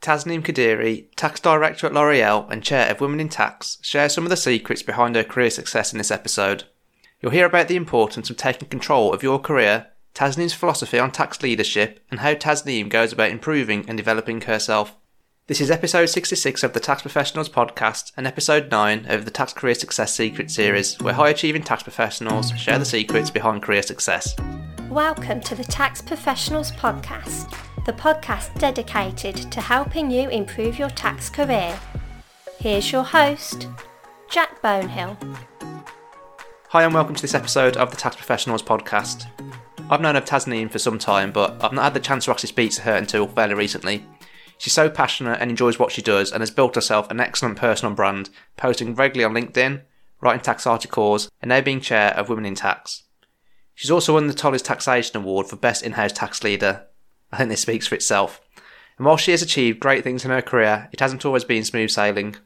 Tasneem Kadiri, Tax Director at L'Oreal and Chair of Women in Tax, shares some of the secrets behind her career success in this episode. You'll hear about the importance of taking control of your career, Tasneem's philosophy on tax leadership, and how Tasneem goes about improving and developing herself. This is episode 66 of the Tax Professionals podcast and episode 9 of the Tax Career Success Secret series, where high achieving tax professionals share the secrets behind career success. Welcome to the Tax Professionals podcast the podcast dedicated to helping you improve your tax career. Here's your host, Jack Bonehill. Hi, and welcome to this episode of the Tax Professionals podcast. I've known of Tasneem for some time, but I've not had the chance to actually speak to her until fairly recently. She's so passionate and enjoys what she does and has built herself an excellent personal brand, posting regularly on LinkedIn, writing tax articles, and now being chair of Women in Tax. She's also won the Tolley's Taxation Award for Best In-House Tax Leader I think this speaks for itself. And while she has achieved great things in her career, it hasn't always been smooth sailing.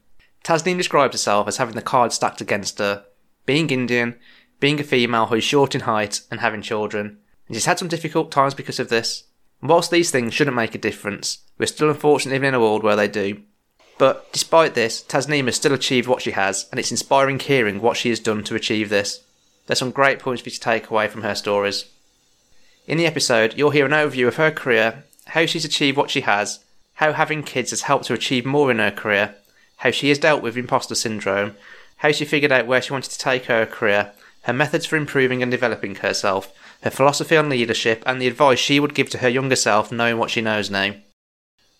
Tasneem describes herself as having the cards stacked against her, being Indian, being a female who is short in height, and having children. And she's had some difficult times because of this. And whilst these things shouldn't make a difference, we're still unfortunately living in a world where they do. But despite this, Tasneem has still achieved what she has, and it's inspiring hearing what she has done to achieve this. There's some great points for you to take away from her stories. In the episode, you'll hear an overview of her career, how she's achieved what she has, how having kids has helped her achieve more in her career, how she has dealt with imposter syndrome, how she figured out where she wanted to take her career, her methods for improving and developing herself, her philosophy on leadership, and the advice she would give to her younger self knowing what she knows now.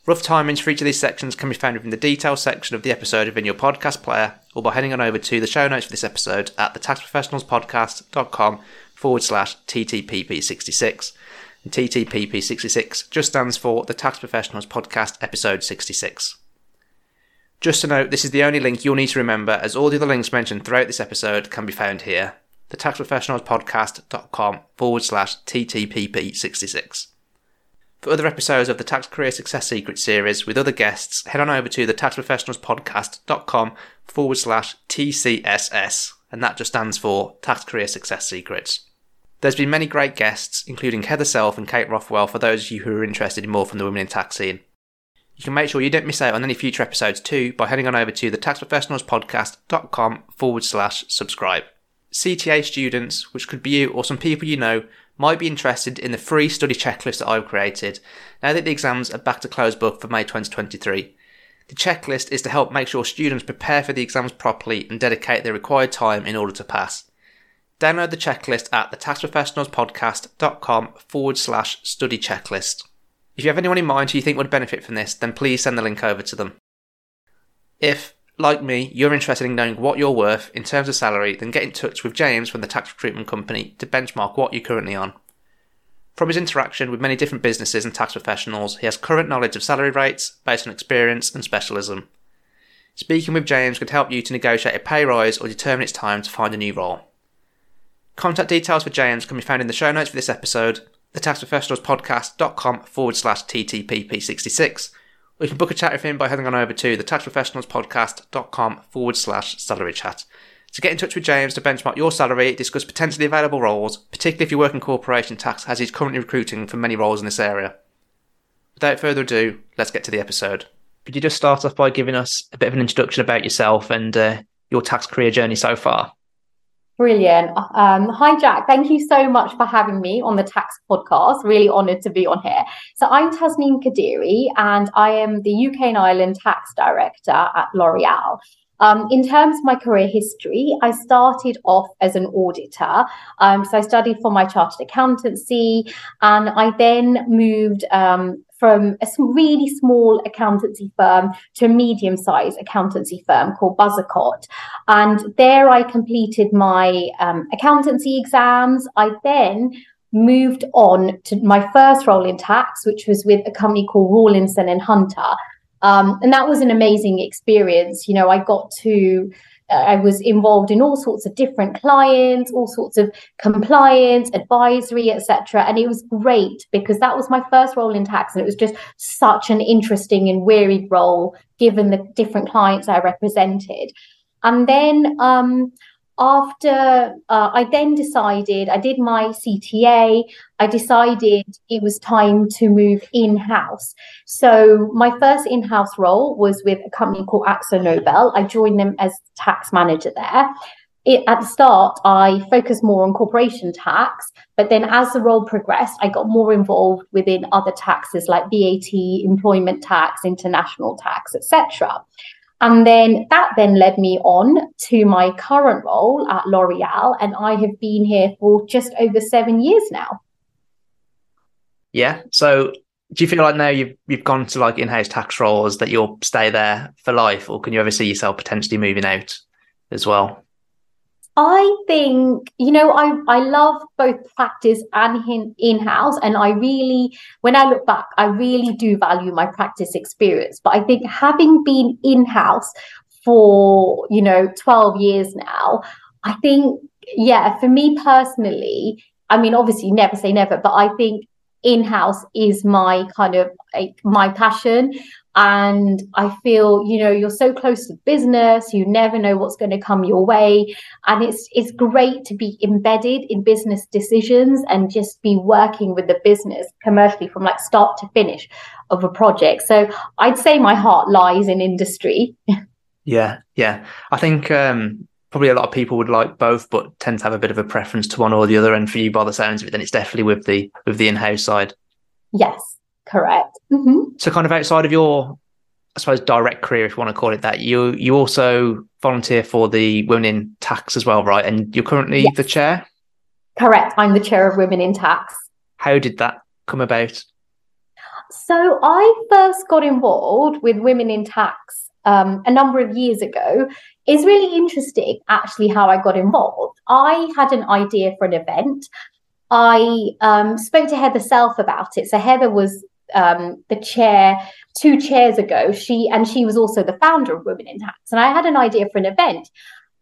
Rough timings for each of these sections can be found within the details section of the episode within your podcast player, or by heading on over to the show notes for this episode at thetaxprofessionalspodcast.com forward slash TTPP66. And TTPP66 just stands for the Tax Professionals Podcast Episode 66. Just to note, this is the only link you'll need to remember, as all the other links mentioned throughout this episode can be found here. The taxprofessionalspodcast.com forward slash TTPP66. For other episodes of the Tax Career Success Secret series with other guests, head on over to the taxprofessionalspodcast.com forward slash TCSS, and that just stands for Tax Career Success Secrets. There's been many great guests, including Heather Self and Kate Rothwell, for those of you who are interested in more from the women in tax scene. You can make sure you don't miss out on any future episodes too by heading on over to the taxprofessionalspodcast.com forward slash subscribe. CTA students, which could be you or some people you know, might be interested in the free study checklist that I've created now that the exams are back to closed book for May 2023. The checklist is to help make sure students prepare for the exams properly and dedicate their required time in order to pass. Download the checklist at thetaxprofessionalspodcast.com forward slash study checklist. If you have anyone in mind who you think would benefit from this, then please send the link over to them. If, like me, you're interested in knowing what you're worth in terms of salary, then get in touch with James from the Tax Recruitment Company to benchmark what you're currently on. From his interaction with many different businesses and tax professionals, he has current knowledge of salary rates based on experience and specialism. Speaking with James could help you to negotiate a pay rise or determine it's time to find a new role. Contact details for James can be found in the show notes for this episode, thetaxprofessionalspodcast.com forward slash TTPP66. You can book a chat with him by heading on over to thetaxprofessionalspodcast.com forward slash salary chat. To get in touch with James to benchmark your salary, discuss potentially available roles, particularly if you work in corporation tax, as he's currently recruiting for many roles in this area. Without further ado, let's get to the episode. Could you just start off by giving us a bit of an introduction about yourself and uh, your tax career journey so far? Brilliant. Um, hi, Jack. Thank you so much for having me on the tax podcast. Really honored to be on here. So, I'm Tasneem Kadiri, and I am the UK and Ireland tax director at L'Oreal. Um, in terms of my career history, I started off as an auditor. Um, so I studied for my chartered accountancy, and I then moved um, from a really small accountancy firm to a medium sized accountancy firm called Buzzacott. And there I completed my um, accountancy exams. I then moved on to my first role in tax, which was with a company called Rawlinson and Hunter. Um, and that was an amazing experience. You know, I got to I was involved in all sorts of different clients, all sorts of compliance, advisory, etc. And it was great because that was my first role in tax, and it was just such an interesting and varied role given the different clients I represented. And then um, after uh, I then decided, I did my CTA, I decided it was time to move in house. So, my first in house role was with a company called Akzo Nobel. I joined them as tax manager there. It, at the start, I focused more on corporation tax, but then as the role progressed, I got more involved within other taxes like VAT, employment tax, international tax, etc. And then that then led me on to my current role at L'Oreal, and I have been here for just over seven years now. Yeah. So do you feel like now you've you've gone to like in-house tax roles that you'll stay there for life, or can you ever see yourself potentially moving out as well? I think, you know, I, I love both practice and in house. And I really, when I look back, I really do value my practice experience. But I think having been in house for, you know, 12 years now, I think, yeah, for me personally, I mean, obviously, never say never, but I think in house is my kind of like my passion. And i feel you know you're so close to business you never know what's going to come your way. And it's it's great to be embedded in business decisions and just be working with the business commercially from like start to finish of a project. So i'd say my heart lies in industry. Yeah yeah. I think um probably a lot of people would like both but tend to have a bit of a preference to one or the other and for you by the sounds of it then it's definitely with the with the in-house side yes Correct. Mm-hmm. So, kind of outside of your, I suppose, direct career, if you want to call it that, you you also volunteer for the Women in Tax as well, right? And you're currently yes. the chair. Correct. I'm the chair of Women in Tax. How did that come about? So, I first got involved with Women in Tax um, a number of years ago. Is really interesting, actually, how I got involved. I had an idea for an event. I um, spoke to Heather Self about it. So Heather was um, the chair two chairs ago. She and she was also the founder of Women in Tax. and I had an idea for an event.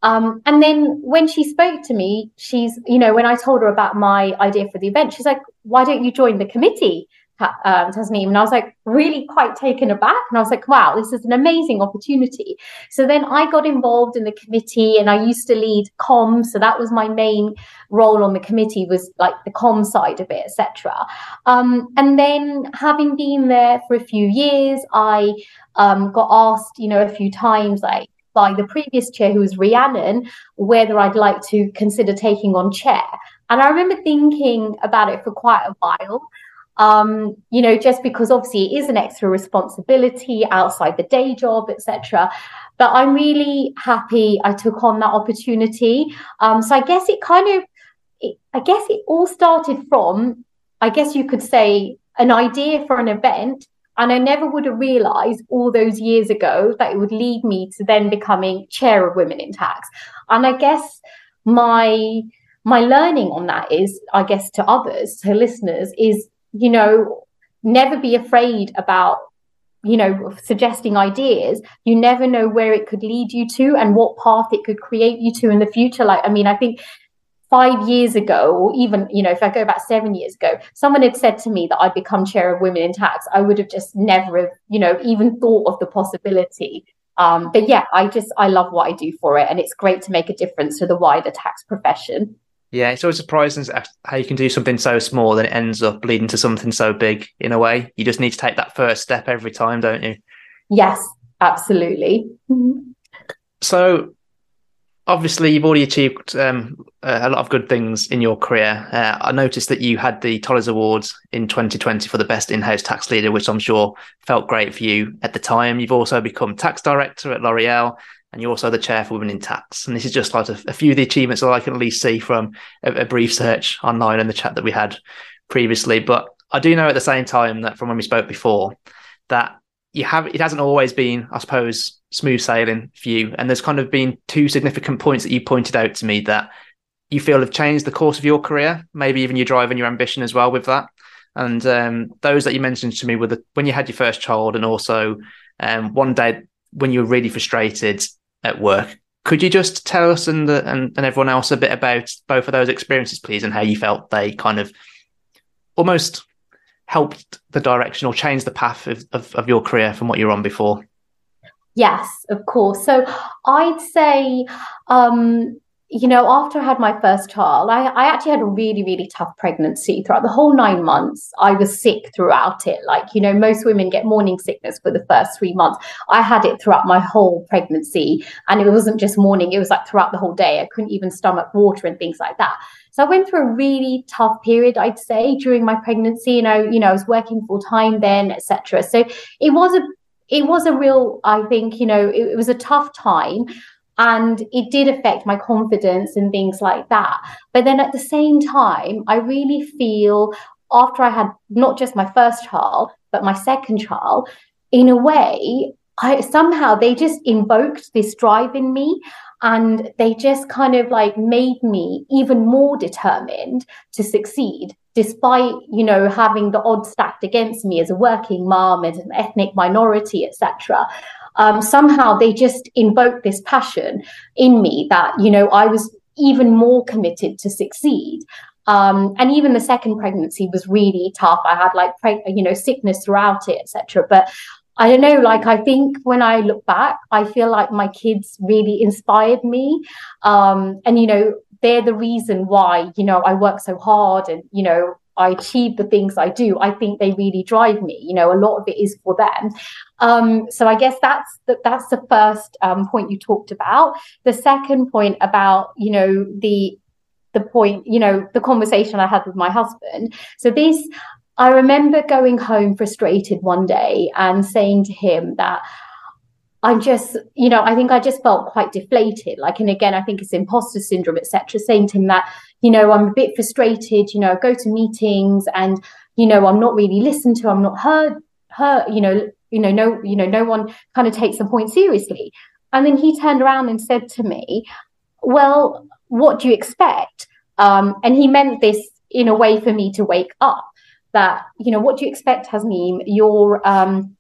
Um, and then when she spoke to me, she's you know when I told her about my idea for the event, she's like, "Why don't you join the committee?" Um, Tasneem. And I was like really quite taken aback. And I was like, wow, this is an amazing opportunity. So then I got involved in the committee and I used to lead comms. So that was my main role on the committee was like the com side of it, etc. Um, and then having been there for a few years, I um, got asked, you know, a few times like, by the previous chair, who was Rhiannon, whether I'd like to consider taking on chair. And I remember thinking about it for quite a while um, you know, just because obviously it is an extra responsibility outside the day job, etc. But I'm really happy I took on that opportunity. Um, so I guess it kind of, it, I guess it all started from, I guess you could say, an idea for an event. And I never would have realized all those years ago that it would lead me to then becoming chair of Women in Tax. And I guess my my learning on that is, I guess, to others, to listeners, is you know, never be afraid about you know suggesting ideas. You never know where it could lead you to and what path it could create you to in the future. Like i mean i think five years ago or even you know if i go back seven years ago someone had said to me that i'd become chair of women in tax. I would have just never have you know even thought of the possibility. Um, but yeah i just i love what i do for it and it's great to make a difference to the wider tax profession yeah, it's always surprising how you can do something so small and it ends up leading to something so big in a way. You just need to take that first step every time, don't you? Yes, absolutely. Mm-hmm. So, obviously, you've already achieved um, a lot of good things in your career. Uh, I noticed that you had the Tolley's Awards in 2020 for the best in house tax leader, which I'm sure felt great for you at the time. You've also become tax director at L'Oreal and you're also the chair for Women in Tax. And this is just like a, a few of the achievements that I can at least see from a, a, brief search online in the chat that we had previously. But I do know at the same time that from when we spoke before, that you have it hasn't always been, I suppose, smooth sailing for you. And there's kind of been two significant points that you pointed out to me that you feel have changed the course of your career, maybe even your drive and your ambition as well with that. And um, those that you mentioned to me were the, when you had your first child, and also um, one day when you were really frustrated at work. Could you just tell us and, the, and and everyone else a bit about both of those experiences, please, and how you felt they kind of almost helped the direction or changed the path of, of, of your career from what you were on before? Yes, of course. So I'd say um, you know, after I had my first child, I, I actually had a really, really tough pregnancy throughout the whole nine months. I was sick throughout it. Like, you know, most women get morning sickness for the first three months. I had it throughout my whole pregnancy. And it wasn't just morning, it was like throughout the whole day. I couldn't even stomach water and things like that. So I went through a really tough period, I'd say, during my pregnancy. You know, you know, I was working full time then, etc. So it was a it was a real, I think, you know, it, it was a tough time and it did affect my confidence and things like that. But then at the same time i really feel after i had not just my first child but my second child in a way i somehow they just invoked this drive in me and they just kind of like made me even more determined to succeed despite you know having the odds stacked against me as a working mom as an ethnic minority etc um, somehow they just invoked this passion in me that you know I was even more committed to succeed. Um, and even the second pregnancy was really tough. I had like you know sickness throughout it, etc. But I don't know, like I think when I look back, I feel like my kids really inspired me. Um, and you know, they're the reason why, you know, I work so hard and, you know, I achieve the things I do, I think they really drive me. You know, a lot of it is for them. Um, so I guess that's the, that's the first um, point you talked about. The second point about you know the the point you know the conversation I had with my husband. So this. I remember going home frustrated one day and saying to him that I'm just, you know, I think I just felt quite deflated. Like, and again, I think it's imposter syndrome, etc. Saying to him that, you know, I'm a bit frustrated. You know, I go to meetings and, you know, I'm not really listened to. I'm not heard. Heard. You know, you know, no, you know, no one kind of takes the point seriously. And then he turned around and said to me, "Well, what do you expect?" Um, and he meant this in a way for me to wake up. That you know, what do you expect, Tasneem? You're um,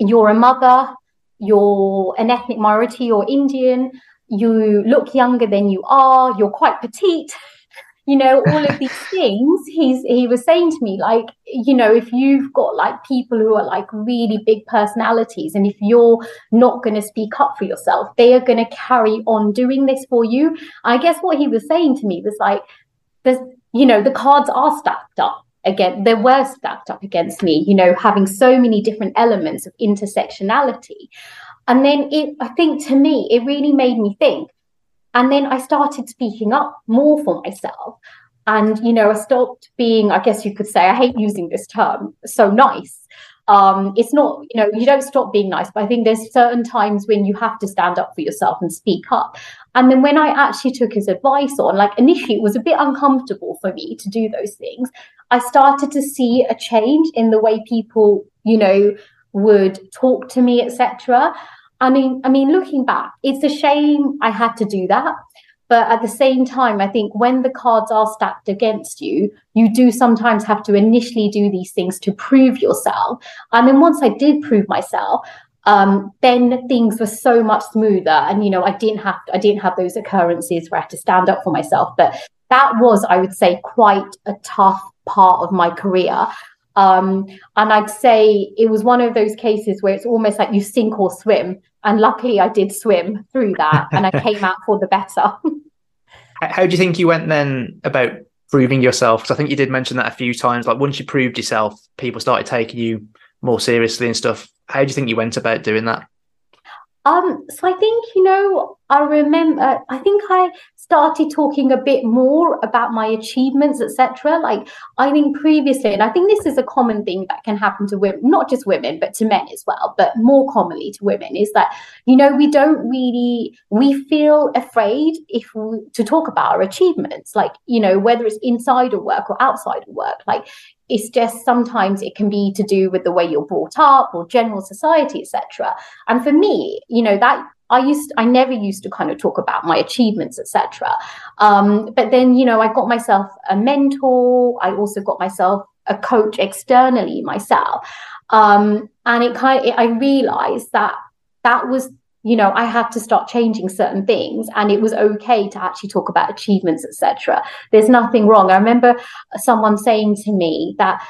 you're a mother you're an ethnic minority or Indian, you look younger than you are, you're quite petite. You know, all of these things he's he was saying to me, like, you know, if you've got like people who are like really big personalities, and if you're not going to speak up for yourself, they are going to carry on doing this for you. I guess what he was saying to me was like, there's, you know, the cards are stacked up again they were stacked up against me you know having so many different elements of intersectionality and then it i think to me it really made me think and then i started speaking up more for myself. And you know i stopped being i guess you could say i hate using this term so nice. Um, it's not you know you don't stop being nice but i think there's certain times when you have to stand up for yourself and speak up. And then when i actually took his advice on like initially it was a bit uncomfortable for me to do those things. I started to see a change in the way people, you know, would talk to me, etc. I mean, I mean, looking back, it's a shame I had to do that. But at the same time, I think when the cards are stacked against you, you do sometimes have to initially do these things to prove yourself. And then once I did prove myself, um, then things were so much smoother. And you know, I didn't have I didn't have those occurrences where I had to stand up for myself. But that was, I would say, quite a tough part of my career. Um, and I'd say it was one of those cases where it's almost like you sink or swim. And luckily, I did swim through that and I came out for the better. How do you think you went then about proving yourself? Because I think you did mention that a few times. Like once you proved yourself, people started taking you more seriously and stuff. How do you think you went about doing that? Um, so I think, you know, I remember, I think I started talking a bit more about my achievements, etc. Like I think previously, and I think this is a common thing that can happen to women, not just women, but to men as well, but more commonly to women, is that, you know, we don't really, we feel afraid if we, to talk about our achievements, like, you know, whether it's inside of work or outside of work. Like it's just sometimes it can be to do with the way you're brought up or general society, etc. And for me, you know, that I used I never used to kind of talk about my achievements, etc. Um, but then, you know, I got myself a mentor. I also got myself a coach externally myself, um, and it kind of I realized that that was you know i had to start changing certain things and it was okay to actually talk about achievements etc there's nothing wrong i remember someone saying to me that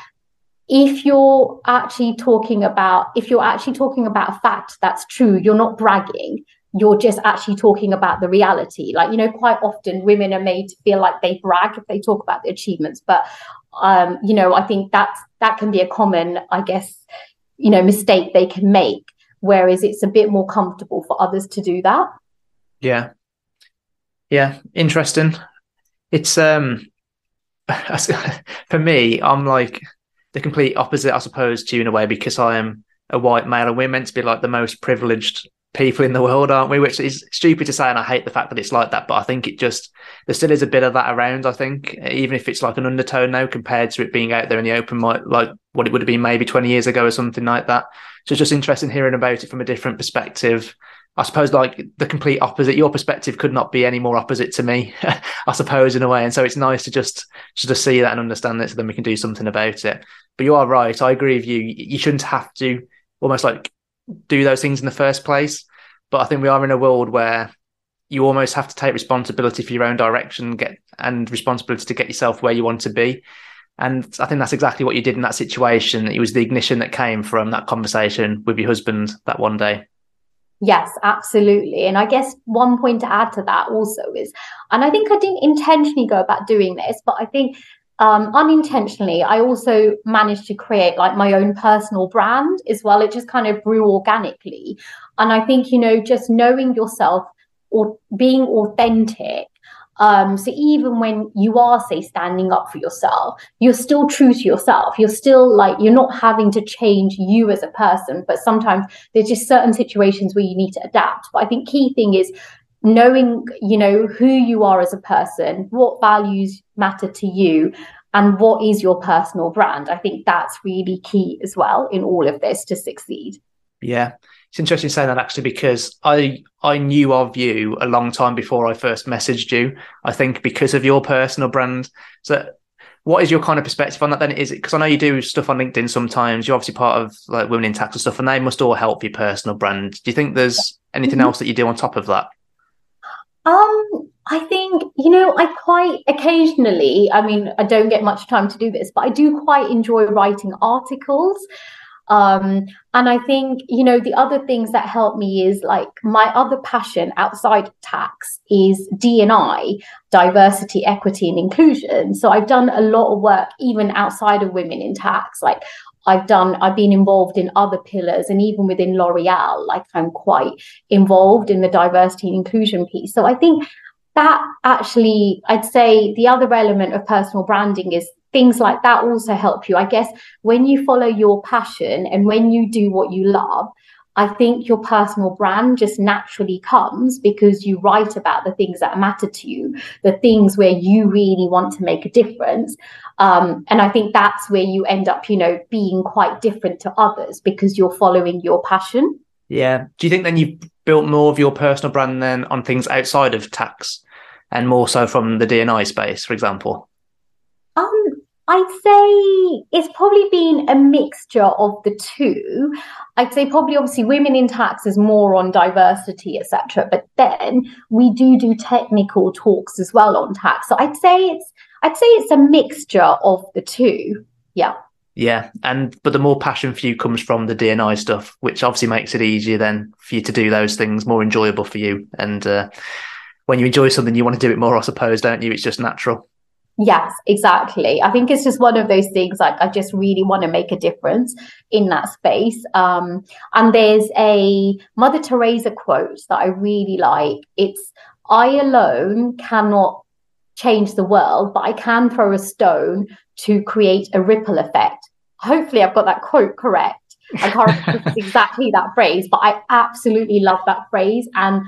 if you're actually talking about if you're actually talking about a fact that's true you're not bragging you're just actually talking about the reality. Like, you know, quite often women are made to feel like they brag if they talk about their achievements. But um, you know, I think that's that can be a common, I guess, you know, mistake they can make. Whereas it's a bit more comfortable for others to do that. Yeah. Yeah. Interesting. It's um for me, I'm like the complete opposite, I suppose, to you in a way, because I am a white male and we're meant to be like the most privileged people in the world, aren't we? Which is stupid to say, and I hate the fact that it's like that. But I think it just there still is a bit of that around. I think even if it's like an undertone now compared to it being out there in the open, like what it would have been maybe twenty years ago or something like that. So it's just interesting hearing about it from a different perspective. I suppose like the complete opposite. Your perspective could not be any more opposite to me, I suppose, in a way. And so it's nice to just just to see that and understand it, so then we can do something about it. But you are right. I agree with you. You shouldn't have to almost like do those things in the first place. But I think we are in a world where you almost have to take responsibility for your own direction, get and responsibility to get yourself where you want to be. And I think that's exactly what you did in that situation. It was the ignition that came from that conversation with your husband that one day. Yes, absolutely. And I guess one point to add to that also is, and I think I didn't intentionally go about doing this, but I think um, unintentionally, I also managed to create like my own personal brand as well. It just kind of grew organically. And I think, you know, just knowing yourself or being authentic. Um, so even when you are, say, standing up for yourself, you're still true to yourself. You're still like, you're not having to change you as a person, but sometimes there's just certain situations where you need to adapt. But I think key thing is knowing you know who you are as a person what values matter to you and what is your personal brand. I think that's really key as well in all of this to succeed. Yeah. It's interesting saying that actually because i i knew of you a long time before i first messaged you i think because of your personal brand. So what is your kind of perspective on that then? Is it because i know you do stuff on linkedin sometimes you're obviously part of like women in tax and stuff and they must all help your personal brand. Do you think there's anything mm-hmm. else that you do on top of that um, I think, you know, I quite occasionally, I mean, I don't get much time to do this, but I do quite enjoy writing articles. Um, and I think, you know, the other things that help me is like my other passion outside tax is D&I, diversity, equity, and inclusion. So I've done a lot of work even outside of women in tax. Like I've done, I've been involved in other pillars and even within L'Oreal, like I'm quite involved in the diversity and inclusion piece. So I think that actually, I'd say the other element of personal branding is things like that also help you. I guess when you follow your passion and when you do what you love, I think your personal brand just naturally comes because you write about the things that matter to you, the things where you really want to make a difference. Um, and I think that's where you end up, you know, being quite different to others because you're following your passion. Yeah. Do you think then you've built more of your personal brand then on things outside of tax and more so from the D&I space, for example? Um, I'd say it's probably been a mixture of the two. I'd say probably obviously women in tax is more on diversity, etc. But then we do do technical talks as well on tax. So I'd say it's I'd say it's a mixture of the two. Yeah. Yeah, and but the more passion for you comes from the D&I stuff, which obviously makes it easier then for you to do those things, more enjoyable for you. And uh, when you enjoy something, you want to do it more, I suppose, don't you? It's just natural. Yes, exactly. I think it's just one of those things like I just really want to make a difference in that space. Um, and there's a Mother Teresa quote that I really like. It's I alone cannot change the world, but I can throw a stone to create a ripple effect. Hopefully, I've got that quote correct. I can't remember exactly that phrase, but I absolutely love that phrase. And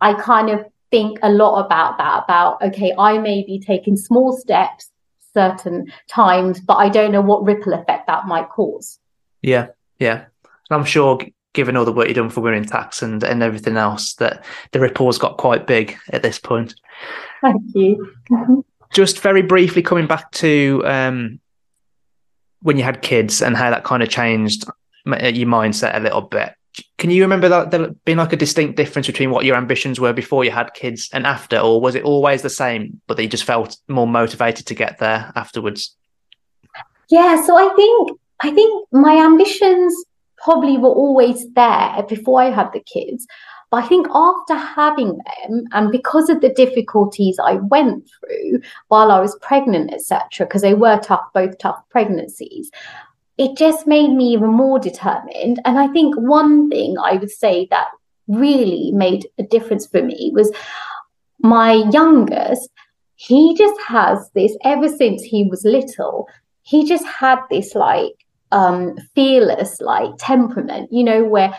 I kind of think a lot about that about okay i may be taking small steps certain times but i don't know what ripple effect that might cause. Yeah yeah. And i'm sure given all the work you've done for women in tax and and everything else that the ripple's got quite big at this point. Thank you. Just very briefly coming back to um, when you had kids and how that kind of changed your mindset a little bit can you remember that there being like a distinct difference between what your ambitions were before you had kids and after, or was it always the same, but you just felt more motivated to get there afterwards? Yeah, so I think I think my ambitions probably were always there before I had the kids. But I think after having them, and because of the difficulties I went through while I was pregnant, etc., because they were tough, both tough pregnancies, it just made me even more determined. And I think one thing I would say that really made a difference for me was my youngest. He just has this ever since he was little. He just had this like um fearless like temperament, you know, where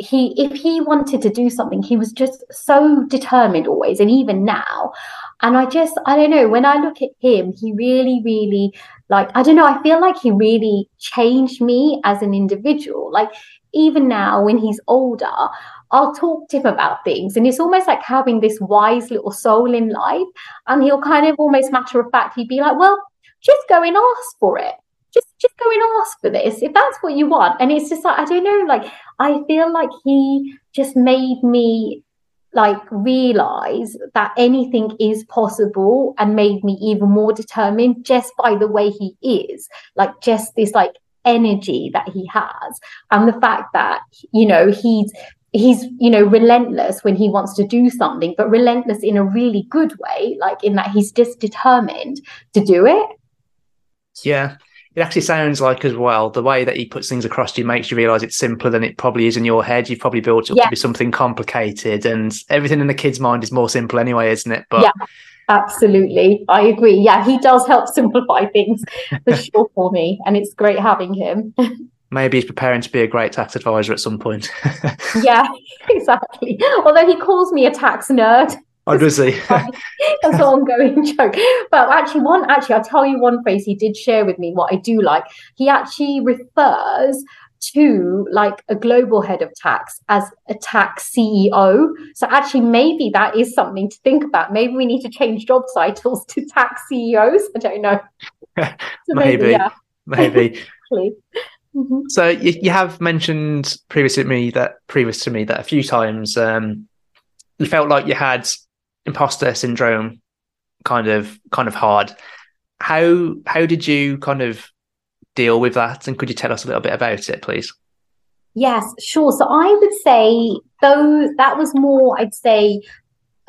he if he wanted to do something he was just so determined always and even now and i just i don't know when i look at him he really really like i don't know i feel like he really changed me as an individual. Like even now when he's older i'll talk to him about things and it's almost like having this wise little soul in life and he'll kind of almost matter of fact he'd be like well just go and ask for it. Just just go and ask for this if that's what you want. And it's just like i don't know like i feel like he just made me like realize that anything is possible and made me even more determined just by the way he is like just this like energy that he has. And the fact that you know he's he's you know relentless when he wants to do something but relentless in a really good way like in that he's just determined to do it. Yeah it actually sounds like as well the way that he puts things across to you makes you realize it's simpler than it probably is in your head. You've probably built it up Yeah. to be something complicated and everything in the kid's mind is more simple anyway isn't it? But Yeah. absolutely. I agree. Yeah he does help simplify things for sure for me and it's great having him. Maybe he's preparing to be a great tax advisor at some point. Yeah exactly. Although he calls me a tax nerd oh does he That's an ongoing joke. But actually, one actually, I'll tell you one phrase he did share with me. What I do like, he actually refers to like a global head of tax as a tax CEO. So actually, maybe that is something to think about. Maybe we need to change job titles to tax CEOs. I don't know. So Maybe. yeah, maybe. Mhm. So you, you have mentioned previous to me that previous to me that a few times um, you felt like you had imposter syndrome, kind of kind of hard. How how did you kind of deal with that, and could you tell us a little bit about it, please? Yes, sure. So I would say though that was more, I'd say,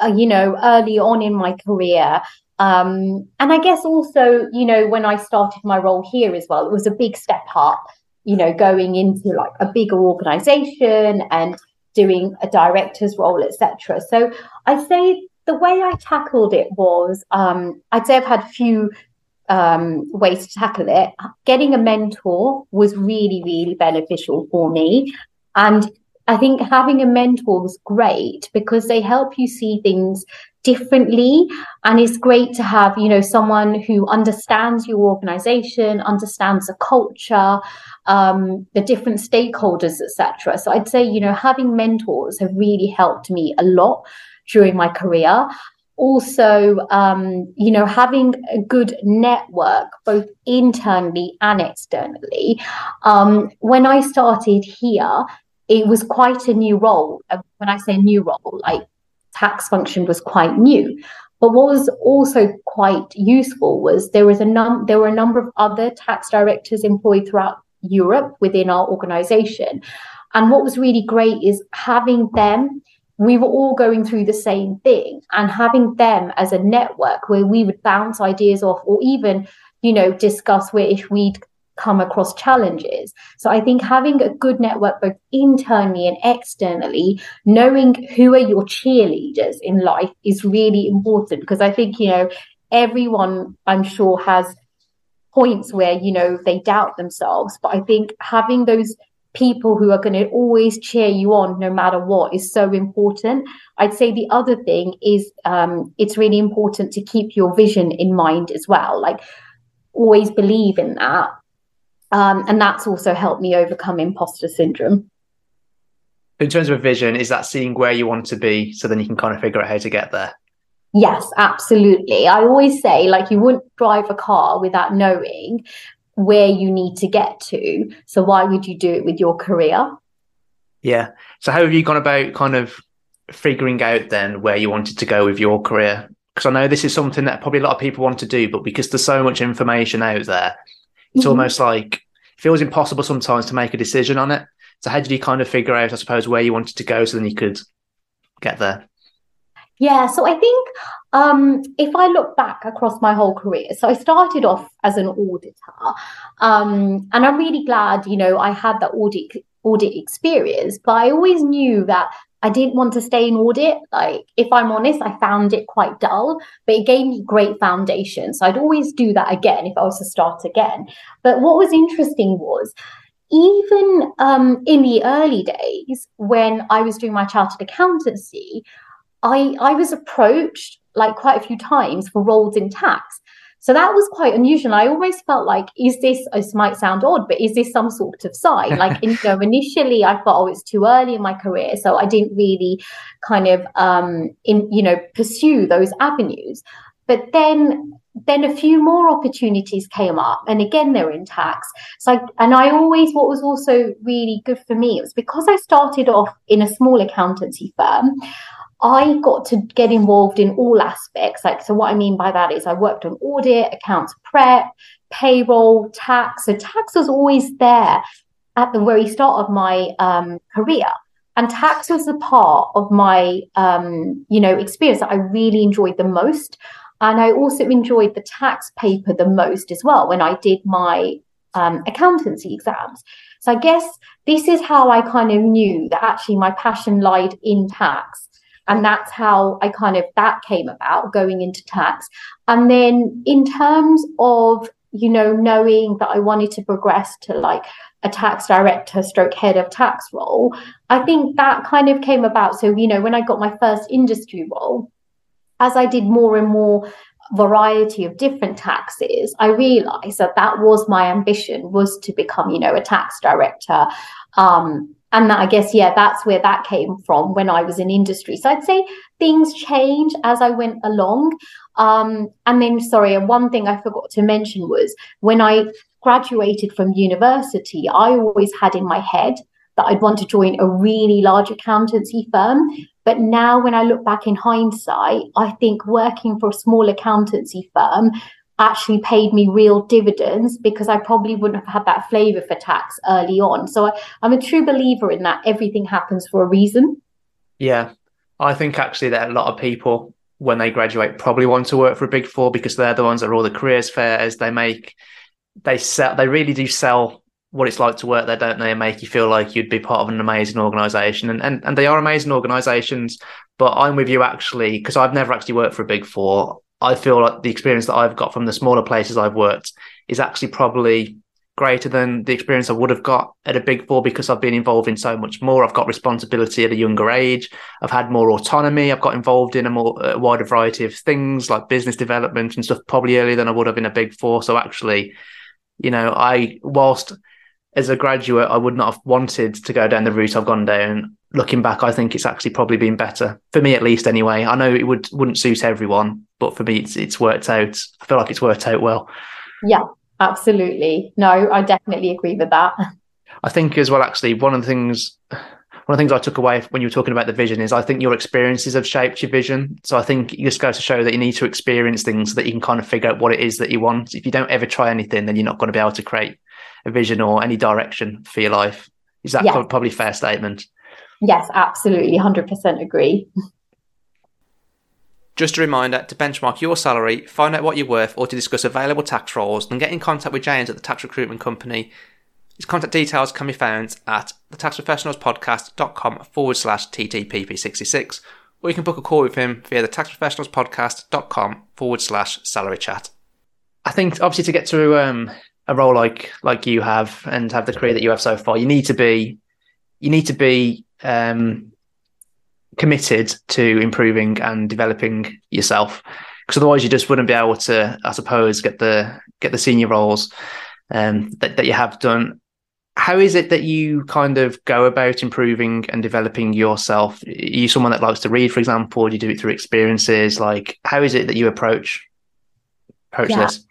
uh, you know, early on in my career. Um, and I guess also, you know, when I started my role here as well, it was a big step up, you know, going into like a bigger organization and doing a director's role, etc. So I'd say the way I tackled it was, um, I'd say I've had a few um, ways to tackle it. Getting a mentor was really, really beneficial for me. And I think having a mentor was great because they help you see things differently. And it's great to have, you know, someone who understands your organization, understands the culture, um, the different stakeholders, etc. So I'd say, you know, having mentors have really helped me a lot during my career. Also um, you know having a good network both internally and externally. Um, when i started here it was quite a new role. Uh, when i say new role like tax function was quite new. But what was also quite useful was there was a num there were a number of other tax directors employed throughout europe within our organization. And what was really great is having them we were all going through the same thing. And having them as a network where we would bounce ideas off or even you know discuss where if we'd come across challenges. So i think having a good network both internally and externally knowing who are your cheerleaders in life is really important. Because i think you know everyone i'm sure has points where you know they doubt themselves. But i think having those people who are going to always cheer you on no matter what is so important. I'd say the other thing is um, it's really important to keep your vision in mind as well. Like always believe in that. Um, and that's also helped me overcome imposter syndrome. In terms of a vision, is that seeing where you want to be so then you can kind of figure out how to get there? Yes, absolutely. I always say, like, you wouldn't drive a car without knowing where you need to get to. So, why would you do it with your career? Yeah. So how have you gone about kind of figuring out then where you wanted to go with your career? Because I know this is something that probably a lot of people want to do, but because there's so much information out there, it's Mhm. almost like it feels impossible sometimes to make a decision on it. So how did you kind of figure out, I suppose, where you wanted to go so then you could get there? Yeah, so I think um, if I look back across my whole career, so I started off as an auditor, um, and I'm really glad, you know, I had that audit audit experience. But I always knew that I didn't want to stay in audit. Like, if I'm honest, I found it quite dull, but it gave me great foundation. So I'd always do that again if I was to start again. But what was interesting was even um, in the early days when I was doing my chartered accountancy, I, I was approached like quite a few times for roles in tax. So that was quite unusual. I almost felt like, is this, this might sound odd, but is this some sort of sign? Like, you know, initially I thought, oh, it's too early in my career. So I didn't really kind of, um, in, you know, pursue those avenues. But then, then a few more opportunities came up and again they're in tax so I, and i always what was also really good for me it was because i started off in a small accountancy firm I got to get involved in all aspects. Like, so what I mean by that is I worked on audit, accounts prep, payroll, tax. So tax was always there at the very start of my um, career. And tax was the part of my, um, you know, experience that I really enjoyed the most. And I also enjoyed the tax paper the most as well when I did my um, accountancy exams. So I guess this is how I kind of knew that actually my passion lied in tax and that's how I kind of that came about going into tax. And then in terms of you know knowing that I wanted to progress to like a tax director stroke head of tax role, I think that kind of came about. So you know when I got my first industry role, as I did more and more variety of different taxes i realized that that was my ambition was to become you know a tax director um, and that, I guess, yeah, that's where that came from when I was in industry. So I'd say things change as I went along. Um, and then, sorry, one thing I forgot to mention was when I graduated from university, I always had in my head that I'd want to join a really large accountancy firm. But now, when I look back in hindsight, I think working for a small accountancy firm actually paid me real dividends because I probably wouldn't have had that flavor for tax early on. So I, I'm a true believer in that everything happens for a reason. Yeah. I think actually that a lot of people when they graduate probably want to work for a big four because they're the ones that are all the careers fairs they make they sell they really do sell what it's like to work there don't they and make you feel like you'd be part of an amazing organization and and, and they are amazing organizations but i'm with you actually because i've never actually worked for a big four I feel like the experience that I've got from the smaller places I've worked is actually probably greater than the experience I would have got at a big four because I've been involved in so much more. I've got responsibility at a younger age. I've had more autonomy. I've got involved in a more wider variety of things like business development and stuff probably earlier than I would have in a big four. So actually, you know, I whilst as a graduate I would not have wanted to go down the route I've gone down looking back, I think it's actually probably been better for me, at least. Anyway, I know it would wouldn't suit everyone, but for me, it's it's worked out. I feel like it's worked out well. Yeah, absolutely. No, I definitely agree with that. I think as well. Actually, one of the things. One of the things I took away when you were talking about the vision is I think your experiences have shaped your vision. So I think it just goes to show that you need to experience things so that you can kind of figure out what it is that you want. If you don't ever try anything, then you're not going to be able to create a vision or any direction for your life. Is that yeah. probably fair statement? Yes, absolutely. 100% agree. Just a reminder to benchmark your salary, find out what you're worth, or to discuss available tax roles, then get in contact with James at the Tax Recruitment Company. His contact details can be found at thetaxprofessionalspodcast.com forward slash TTPP66, or you can book a call with him via the taxprofessionalspodcast.com forward slash salary chat. I think obviously to get to um, a role like like you have and have the career that you have so far, you need to be you need to be um, committed to improving and developing yourself. Because otherwise you just wouldn't be able to i suppose get the get the senior roles um, that, that you have done. How is it that you kind of go about improving and developing yourself? Are you someone that likes to read for example do you do it through experiences? Like how is it that you approach approach yeah. this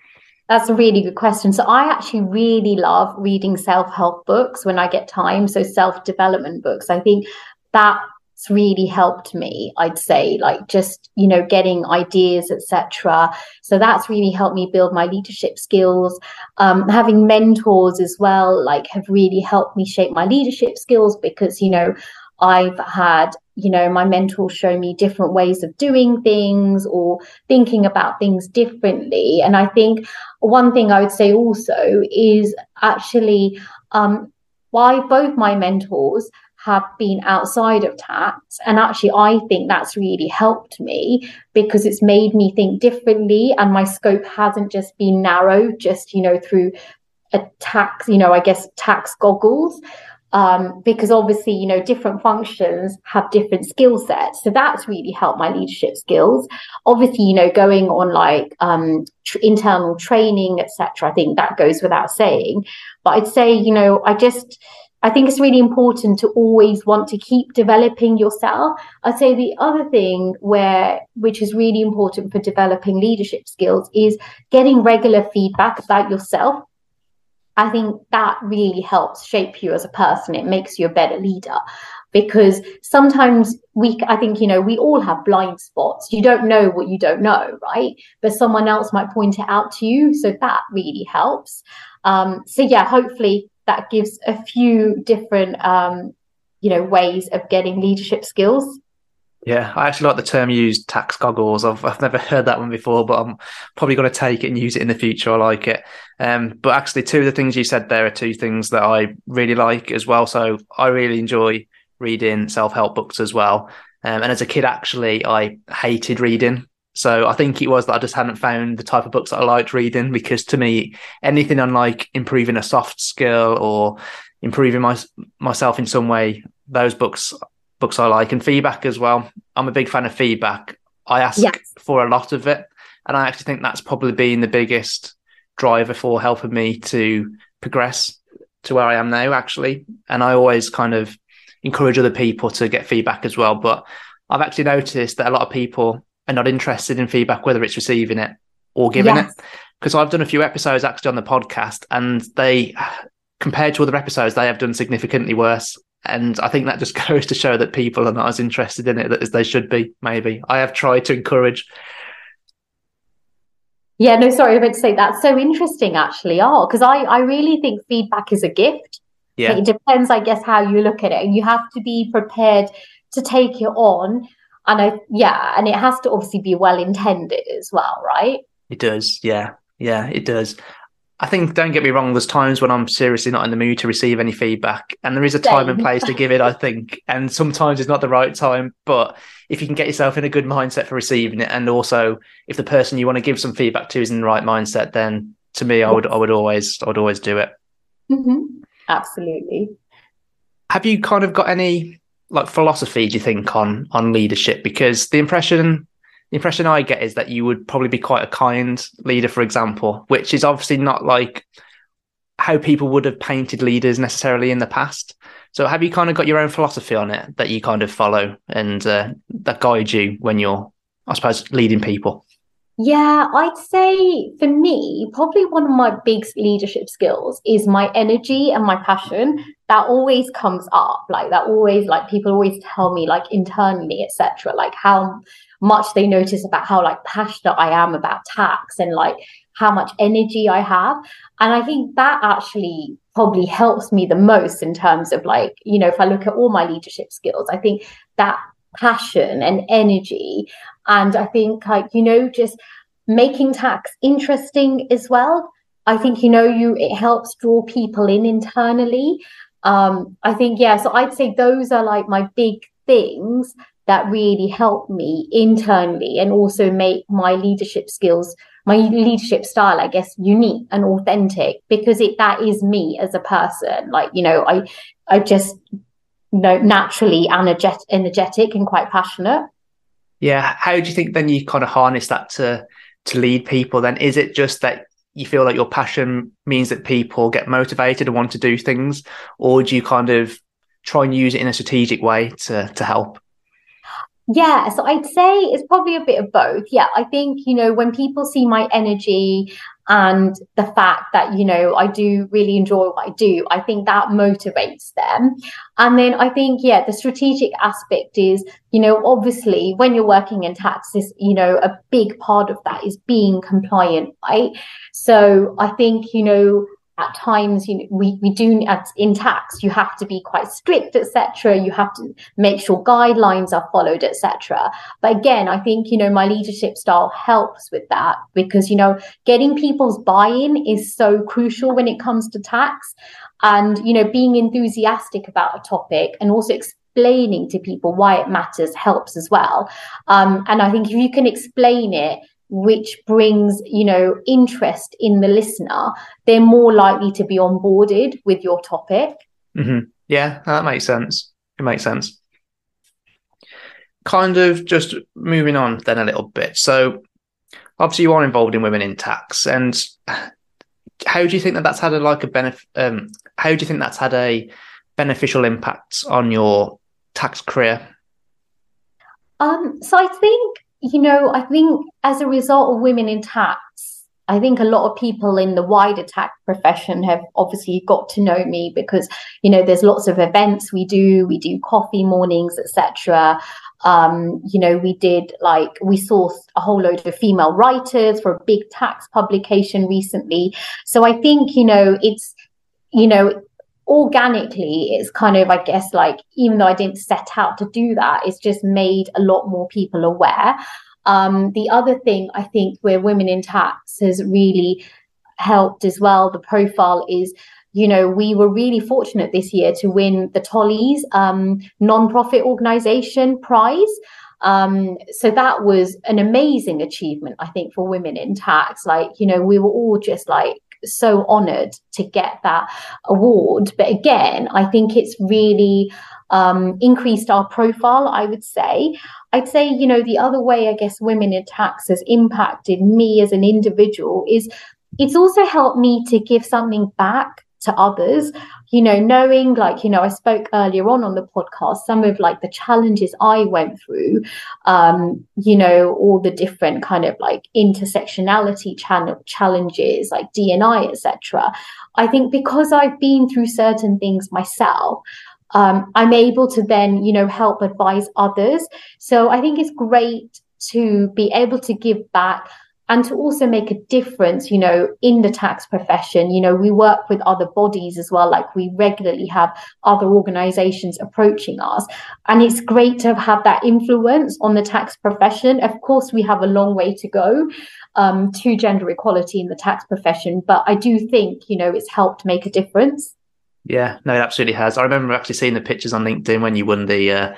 that's a really good question. So I actually really love reading self-help books when I get time. So self-development books. I think that's really helped me i'd say like just you know getting ideas etc so that's really helped me build my leadership skills um, having mentors as well like have really helped me shape my leadership skills because you know I've had, you know, my mentors show me different ways of doing things or thinking about things differently. And I think one thing I would say also is actually um, why both my mentors have been outside of tax. And actually, I think that's really helped me because it's made me think differently and my scope hasn't just been narrowed, just, you know, through a tax, you know, I guess tax goggles. Um, because obviously, you know, different functions have different skill sets. So that's really helped my leadership skills. Obviously, you know, going on like um, tr- internal training, etc. I think that goes without saying. But I'd say, you know, I just, I think it's really important to always want to keep developing yourself. I'd say the other thing where, which is really important for developing leadership skills is getting regular feedback about yourself I think that really helps shape you as a person. It makes you a better leader because sometimes we, I think, you know, we all have blind spots. You don't know what you don't know, right? But someone else might point it out to you. So that really helps. Um, so, yeah, hopefully that gives a few different, um, you know, ways of getting leadership skills. Yeah, I actually like the term used, tax goggles. I've I've never heard that one before, but I'm probably going to take it and use it in the future. I like it. Um, but actually, two of the things you said there are two things that I really like as well. So I really enjoy reading self help books as well. Um, and as a kid, actually, I hated reading. So I think it was that I just hadn't found the type of books that I liked reading because to me, anything on like improving a soft skill or improving my, myself in some way, those books books I like and feedback as well. I'm a big fan of feedback. I ask yes. for a lot of it. And I actually think that's probably been the biggest driver for helping me to progress to where I am now, actually. And I always kind of encourage other people to get feedback as well. But I've actually noticed that a lot of people are not interested in feedback, whether it's receiving it or giving yes. it. Because I've done a few episodes actually on the podcast and they, compared to other episodes, they have done significantly worse. And I think that just goes to show that people are not as interested in it as they should be, maybe. I have tried to encourage. Yeah, no, sorry, I meant to say that's so interesting actually. Oh, because I, I really think feedback is a gift. Yeah. It depends, I guess, how you look at it. And you have to be prepared to take it on. And I yeah, and it has to obviously be well intended as well, right? It does, yeah. Yeah, it does. I think, don't get me wrong, there's times when I'm seriously not in the mood to receive any feedback, and there is a time and place to give it, I think. And sometimes it's not the right time, but if you can get yourself in a good mindset for receiving it, and also if the person you want to give some feedback to is in the right mindset, then to me, I would, I would always, I would always do it. Mm-hmm. Absolutely. Have you kind of got any like philosophy, do you think, on on leadership? Because the impression the impression I get is that you would probably be quite a kind leader, for example, which is obviously not like how people would have painted leaders necessarily in the past. So, have you kind of got your own philosophy on it that you kind of follow and uh, that guides you when you're, I suppose, leading people? Yeah, I'd say for me, probably one of my big leadership skills is my energy and my passion. That always comes up, like that always, like people always tell me, like internally, etc., like how much they notice about how like passionate I am about tax and like how much energy I have. And I think that actually probably helps me the most in terms of like, you know, if I look at all my leadership skills, I think that passion and energy. And I think like, you know, just making tax interesting as well. I think, you know, you it helps draw people in internally. Um, I think, yeah, so I'd say those are like my big things that really help me internally and also make my leadership skills my leadership style i guess unique and authentic because it that is me as a person. Like you know i i just you know naturally energetic energetic and quite passionate. Yeah. How do you think then you kind of harness that to to lead people then? Is it just that you feel like your passion means that people get motivated and want to do things or do you kind of try and use it in a strategic way to to help yeah, so I'd say it's probably a bit of both. Yeah, I think, you know, when people see my energy and the fact that, you know, I do really enjoy what I do, I think that motivates them. And then I think, yeah, the strategic aspect is, you know, obviously when you're working in taxes, you know, a big part of that is being compliant, right? So I think, you know, at times you know we, we do in tax you have to be quite strict etc you have to make sure guidelines are followed etc but again i think you know my leadership style helps with that because you know getting people's buy-in is so crucial when it comes to tax. And you know being enthusiastic about a topic and also explaining to people why it matters helps as well. Um, and i think if you can explain it which brings you know interest in the listener they're more likely to be onboarded with your topic. Mm-hmm. yeah that makes sense. It makes sense. Kind of just moving on then a little bit. So obviously you are involved in women in tax and how do you think that that's had a like a benefit um, how do you think that's had a beneficial impact on your tax career? Um so i think you know, I think as a result of women in tax, I think a lot of people in the wider tax profession have obviously got to know me because, you know, there's lots of events we do. We do coffee mornings, etc. Um, you know, we did like we sourced a whole load of female writers for a big tax publication recently. So I think, you know, it's you know, organically it's kind of i guess like even though i didn't set out to do that it's just made a lot more people aware. Um, the other thing i think where women in tax has really helped as well the profile is you know we were really fortunate this year to win the Tolley's um, non-profit organization prize. Um, so that was an amazing achievement i think for women in tax. Like you know we were all just like so honored to get that award. But again, I think it's really um, increased our profile, I would say. I'd say, you know, the other way I guess women in tax has impacted me as an individual is it's also helped me to give something back to others you know knowing like you know i spoke earlier on on the podcast some of like the challenges i went through um you know all the different kind of like intersectionality channel challenges like D&I etc i think because i've been through certain things myself um, i'm able to then you know help advise others. So i think it's great to be able to give back and to also make a difference, you know, in the tax profession. You know, we work with other bodies as well, like we regularly have other organizations approaching us. And it's great to have that influence on the tax profession. Of course, we have a long way to go um, to gender equality in the tax profession, but I do think, you know, it's helped make a difference. Yeah, no, it absolutely has. I remember actually seeing the pictures on LinkedIn when you won the uh,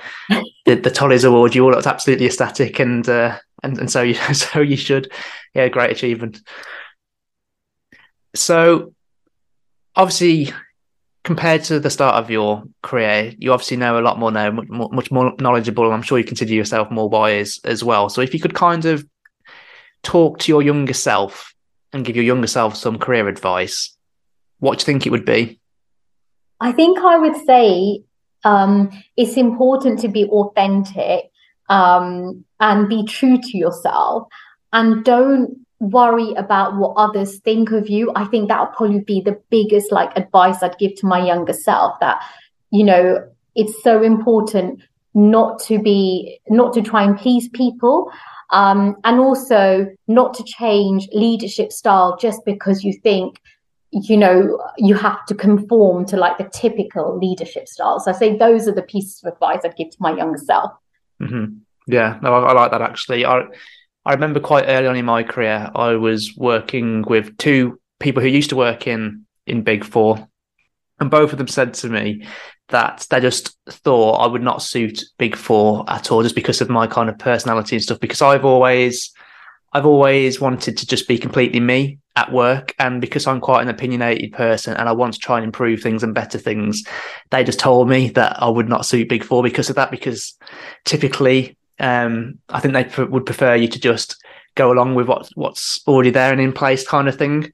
the, the Tolley's Award. You all looked absolutely ecstatic, and uh, and and so you so you should. Yeah, great achievement. So, obviously, compared to the start of your career, you obviously know a lot more now, much more, much more knowledgeable. I'm sure you consider yourself more wise as well. So, if you could kind of talk to your younger self and give your younger self some career advice, what do you think it would be? I think I would say um, it's important to be authentic um, and be true to yourself and don't worry about what others think of you. I think that would probably be the biggest like advice i'd give to my younger self that you know it's so important not to be not to try and please people um, and also not to change leadership style just because you think you know you have to conform to like the typical leadership style. So i say those are the pieces of advice i'd give to my younger self. Mm-hmm. Yeah no I, I, like that actually i i remember quite early on in my career i was working with two people who used to work in in big four and both of them said to me that they just thought i would not suit big four at all just because of my kind of personality and stuff because i've always I've always wanted to just be completely me at work. And because I'm quite an opinionated person and I want to try and improve things and better things, they just told me that I would not suit Big Four because of that. Because typically, um, I think they pr- would prefer you to just go along with what, what's already there and in place kind of thing.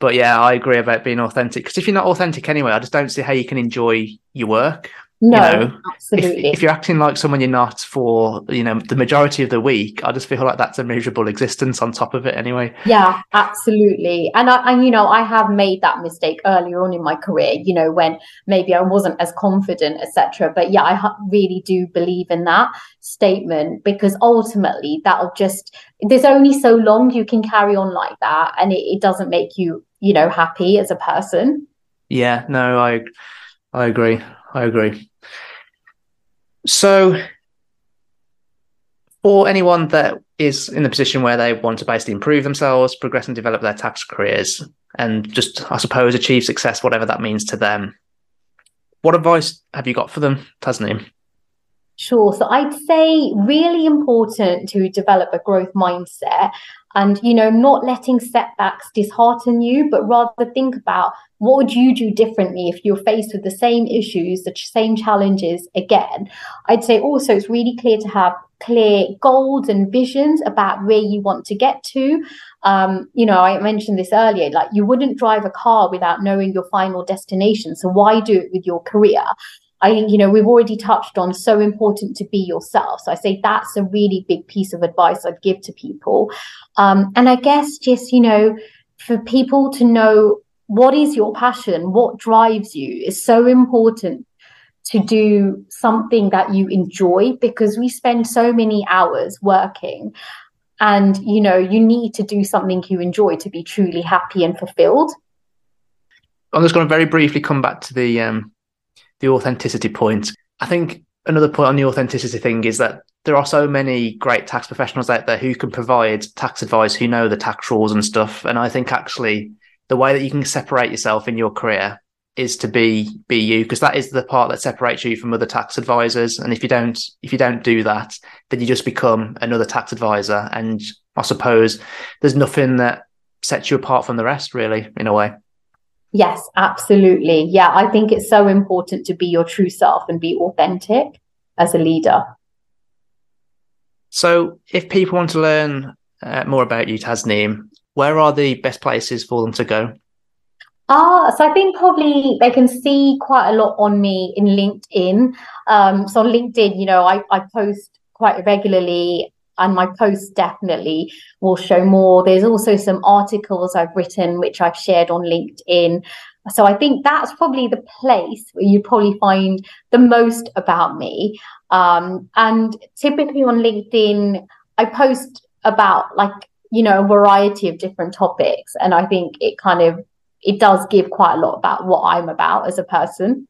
But yeah, I agree about being authentic because if you're not authentic anyway, I just don't see how you can enjoy your work. No, you know, absolutely. If, if, you're acting like someone you're not for, you know, the majority of the week, I just feel like that's a miserable existence on top of it anyway. Yeah, absolutely. And I, and you know, I have made that mistake earlier on in my career, you know, when maybe I wasn't as confident, etc. But yeah, I really do believe in that statement because ultimately that'll just, there's only so long you can carry on like that. And it, it doesn't make you you know, happy as a person. Yeah, no, I I agree. I agree. So for anyone that is in the position where they want to basically improve themselves, progress and develop their tax careers, and just, I suppose, achieve success, whatever that means to them, what advice have you got for them, Tasneem? Sure. So I'd say really important to develop a growth mindset and, you know, not letting setbacks dishearten you, but rather think about what would you do differently if you're faced with the same issues, the same challenges again. I'd say also it's really clear to have clear goals and visions about where you want to get to. Um, you know, I mentioned this earlier, like you wouldn't drive a car without knowing your final destination. So why do it with your career? I think, you know, we've already touched on so important to be yourself. So I say that's a really big piece of advice I'd give to people. Um, and I guess just, you know, for people to know what is your passion, what drives you is so important to do something that you enjoy because we spend so many hours working and you know you need to do something you enjoy to be truly happy and fulfilled i'm just going to very briefly come back to the um, the authenticity point. I think another point on the authenticity thing is that there are so many great tax professionals out there who can provide tax advice, who know the tax rules and stuff. And I think actually the way that you can separate yourself in your career is to be be you because that is the part that separates you from other tax advisors and if you don't if you don't do that then you just become another tax advisor and i suppose there's nothing that sets you apart from the rest really in a way Yes, absolutely. Yeah, I think it's so important to be your true self and be authentic as a leader. So, if people want to learn uh, more about you, Tasneem, where are the best places for them to go? Ah, so I think probably they can see quite a lot on me in LinkedIn. Um, so on LinkedIn, you know, I, I post quite regularly and my posts definitely will show more. There's also some articles I've written which I've shared on LinkedIn. So I think that's probably the place where you probably find the most about me. Um, and typically on LinkedIn, I post about like you know a variety of different topics, and I think it kind of it does give quite a lot about what I'm about as a person.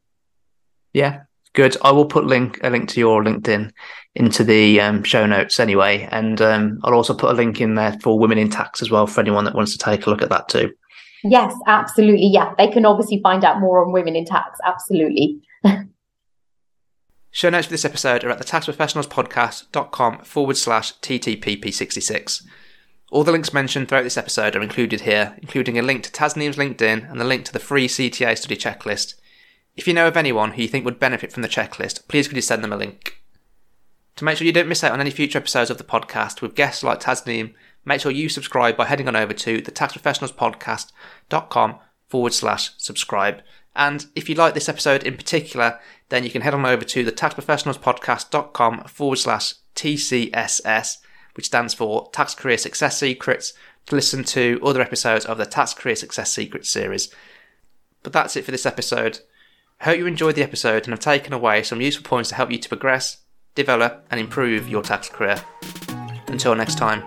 Yeah, good. I will put link a link to your LinkedIn into the um, show notes anyway. And um, I'll also put a link in there for Women in Tax as well for anyone that wants to take a look at that too. Yes, absolutely. Yeah, they can obviously find out more on Women in Tax. Absolutely. Show notes for this episode are at the taxprofessionalspodcast.com forward slash TTPP66. All the links mentioned throughout this episode are included here, including a link to Tasneem's LinkedIn and the link to the free CTA study checklist. If you know of anyone who you think would benefit from the checklist, please could you send them a link. To make sure you don't miss out on any future episodes of the podcast with guests like Tasneem, make sure you subscribe by heading on over to the taxprofessionalspodcast.com forward slash subscribe. And if you like this episode in particular, then you can head on over to the taxprofessionalspodcast.com forward slash TCSS, which stands for Tax Career Success Secrets, to listen to other episodes of the Tax Career Success Secrets series. But that's it for this episode. Hope you enjoyed the episode and have taken away some useful points to help you to progress develop, and improve your tax career. Until next time.